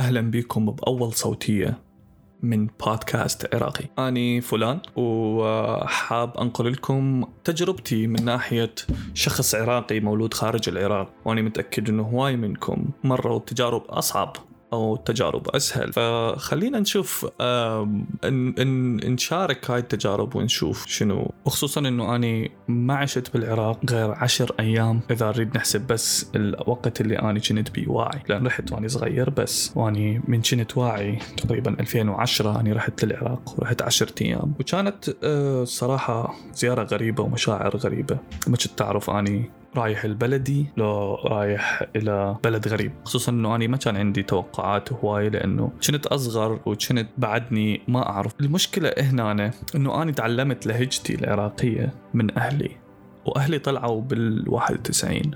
أهلا بكم بأول صوتية من بودكاست عراقي. أني فلان وحاب أنقل لكم تجربتي من ناحية شخص عراقي مولود خارج العراق وأنا متأكد أنه هواي منكم مروا تجارب أصعب. أو تجارب أسهل. فخلينا نشوف إن إن نشارك هاي التجارب ونشوف شنو. وخصوصا إنه أني ما عشت بالعراق غير عشر أيام إذا نريد نحسب بس الوقت اللي أني كنت بيه واعي. لأن رحت وأني صغير بس وأني من كنت واعي تقريبا 2010 أني رحت للعراق ورحت عشرة أيام. وكانت صراحة زيارة غريبة ومشاعر غريبة ما كنت تعرف أني رايح البلدي لو رايح إلى بلد غريب. خصوصا إنه أنا ما كان عندي توقعات هواي لأنه كنت أصغر وكنت بعدني ما أعرف. المشكلة هنا إنه أنا تعلمت لهجتي العراقية من أهلي. وأهلي طلعوا بال 91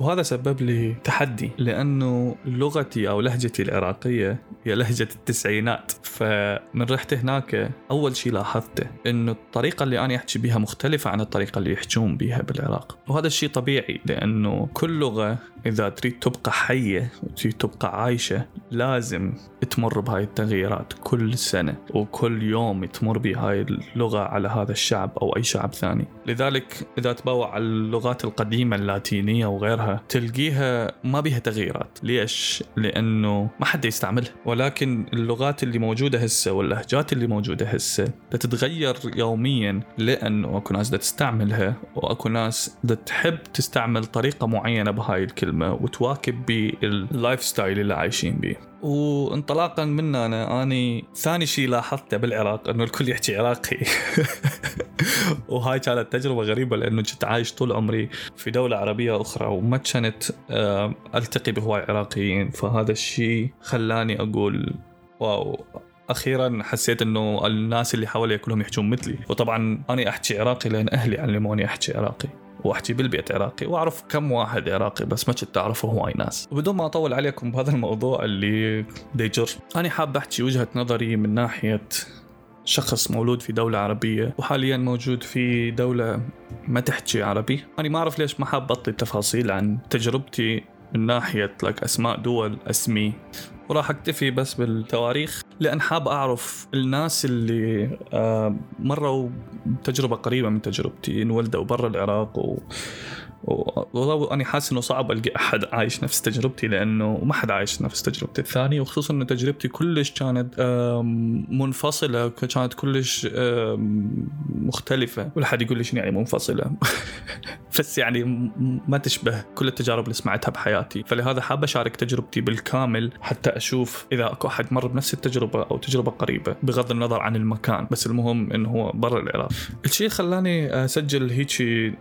وهذا سبب لي تحدي لأنه لغتي أو لهجتي العراقية هي لهجة التسعينات. فمن رحت هناك أول شيء لاحظته إنه الطريقة اللي أنا أحكي بها مختلفة عن الطريقة اللي يحجون بها بالعراق. وهذا الشيء طبيعي لأنه كل لغة إذا تريد تبقى حية وتريد تبقى عايشة لازم تمر بهاي التغييرات كل سنة وكل يوم تمر بهاي اللغة على هذا الشعب أو أي شعب ثاني. لذلك إذا تبوع اللغات القديمة اللاتينية وغيرها تلقيها ما بها تغييرات. ليش؟ لأنه ما حد يستعملها. ولكن اللغات اللي موجودة هسه واللهجات اللي موجودة هسه تتغير يوميا لأنه أكو ناس تستعملها وأكو ناس تحب تستعمل طريقة معينة بهاي الكلمة وتواكب بال lifestyle اللي عايشين به وانطلاقا من أنا أني ثاني شيء لاحظته بالعراق إنه الكل يحكي عراقي. وهاي كانت تجربة غريبة لأنه كنت عايش طول عمري في دولة عربية أخرى وما كانت ألتقي بهواي عراقيين. فهذا الشيء خلاني أقول wow. أخيرا حسيت إنه الناس اللي حوالي كلهم يحجون مثلي. وطبعا أنا احكي عراقي لأن أهلي علموني احكي عراقي واحكي بالبيت عراقي وأعرف كم واحد عراقي بس ما كنت أعرفه هواي ناس. وبدون ما أطول عليكم بهذا الموضوع اللي ديجر أنا حاب احكي وجهة نظري من ناحية شخص مولود في دولة عربية وحاليا موجود في دولة ما تحكي عربي. أنا ما أعرف ليش ما حاب أعطي تفاصيل عن تجربتي من ناحية لك أسماء دول أسمي. وراح أكتفي بس بالتواريخ لأن حاب أعرف الناس اللي مروا تجربه قريبة من تجربتي انولدوا برا العراق و والله أنا حاسس إنه صعب القى أحد عايش نفس تجربتي لأنه ما حد عايش نفس تجربتي. الثانية وخصوصا انه تجربتي كلش كانت منفصلة كانت كلش مختلفة. ولا حد يقول لي شنو يعني منفصلة. بس يعني ما تشبه كل التجارب اللي سمعتها بحياتي. فلهذا حاب أشارك تجربتي بالكامل حتى أشوف إذا أكو أحد مر بنفس التجربة أو تجربة قريبة بغض النظر عن المكان. بس المهم إنه هو برا العراق. الشيء خلاني أسجل هيك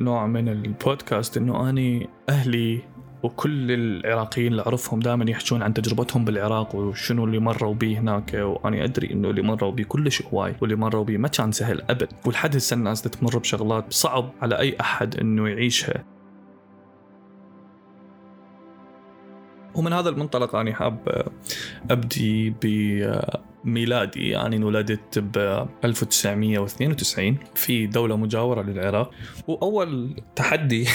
نوع من البودكاست إنه أني أهلي وكل العراقيين اللي أعرفهم دائما يحكون عن تجربتهم بالعراق وشنو اللي مروا به هناك وأنا أدري إنه اللي مروا به كلش هواي واللي مروا به ما كان سهل أبد. ولحد هسه الناس تمر بشغلات صعب على أي أحد إنه يعيشها. ومن هذا المنطلق أنا حاب أبدي بميلادي. يعني انولدت ب 1992 في دولة مجاورة للعراق. وأول تحدي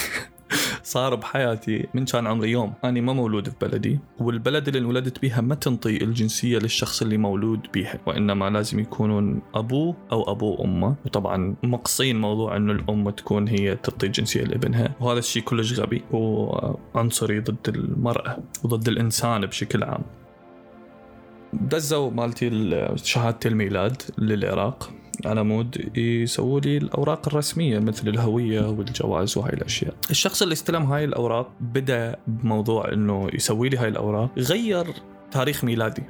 صار بحياتي من كان عمري يوم. أنا ما مولود في بلدي والبلد اللي انولدت بها ما تنطي الجنسية للشخص اللي مولود بها وإنما لازم يكونون أبوه أو أبو أمة. وطبعا مقصين موضوع أنه الأم تكون هي تعطي الجنسية لابنها. وهذا الشيء كلش غبي وعنصري ضد المرأة وضد الإنسان بشكل عام. دزوا مالتي شهادة الميلاد للعراق. على مود يسووا لي الأوراق الرسمية مثل الهوية والجواز وهاي الأشياء. الشخص اللي استلم هاي الأوراق بدأ بموضوع إنه يسوي لي هاي الأوراق غير تاريخ ميلادي.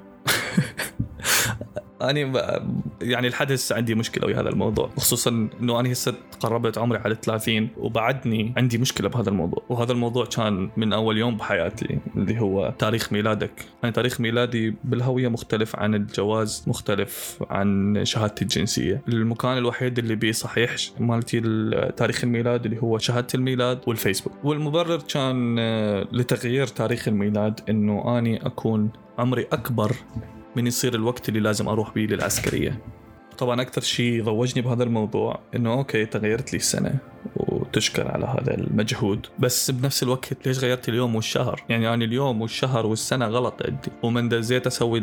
أنا يعني لحد هسه عندي مشكلة ويا هذا الموضوع خصوصا إنه أنا هسه قربت عمري على 30 وبعدني عندي مشكلة بهذا الموضوع وهذا الموضوع كان من أول يوم بحياتي اللي هو تاريخ ميلادك. يعني تاريخ ميلادي بالهوية مختلف عن الجواز مختلف عن شهادتي الجنسية. المكان الوحيد اللي بيه صحيح مالتي تاريخ الميلاد اللي هو شهادة الميلاد والفيسبوك. والمبرر كان لتغيير تاريخ الميلاد إنه أني أكون عمري أكبر من يصير الوقت اللي لازم أروح بيه للعسكرية. طبعا أكثر شيء ضوجني بهذا الموضوع إنه أوكي تغيرت لي السنة وتشكر على هذا المجهود بس بنفس الوقت ليش غيرت اليوم والشهر؟ يعني أنا اليوم والشهر والسنة غلط عندي. ومن دزيت أسوي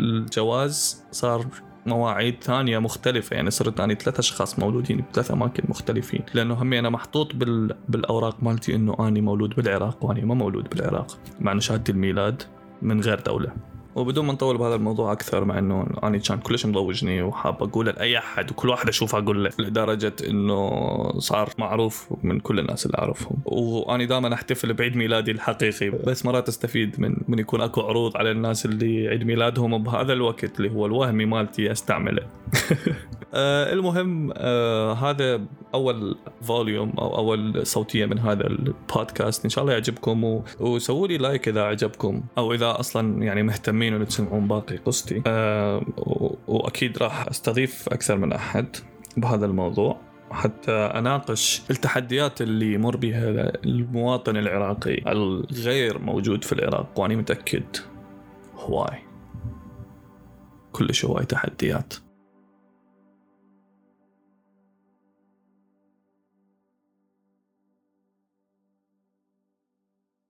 الجواز صار مواعيد ثانية مختلفة. يعني صرت اني ثلاث أشخاص مولودين بثلاث أماكن مختلفين. لأنه همي أنا محطوط بال... بالأوراق مالتي إنه اني مولود بالعراق واني ما مولود بالعراق. مع انه شهاده الميلاد من غير دولة. وبدون ما نطول بهذا الموضوع أكثر مع إنه أني كان كلش مضوجني وحاب أقول لأي أحد وكل واحد أشوفه أقول له لدرجة إنه صار معروف من كل الناس اللي أعرفهم. وأني دائما أحتفل بعيد ميلادي الحقيقي بس مرات أستفيد من من يكون أكو عروض على الناس اللي عيد ميلادهم بهذا الوقت اللي هو الوهمي مالتي أستعمله. آه المهم آه هذا أول volume أو أول صوتية من هذا البودكاست إن شاء الله يعجبكم وسووا لي like إذا عجبكم أو إذا أصلا يعني مهتمين انه تسمعون باقي قصتي. آه وأكيد راح أستضيف أكثر من أحد بهذا الموضوع حتى أناقش التحديات اللي يمر بها المواطن العراقي الغير موجود في العراق. واني متأكد هواي. كلش هواي تحديات.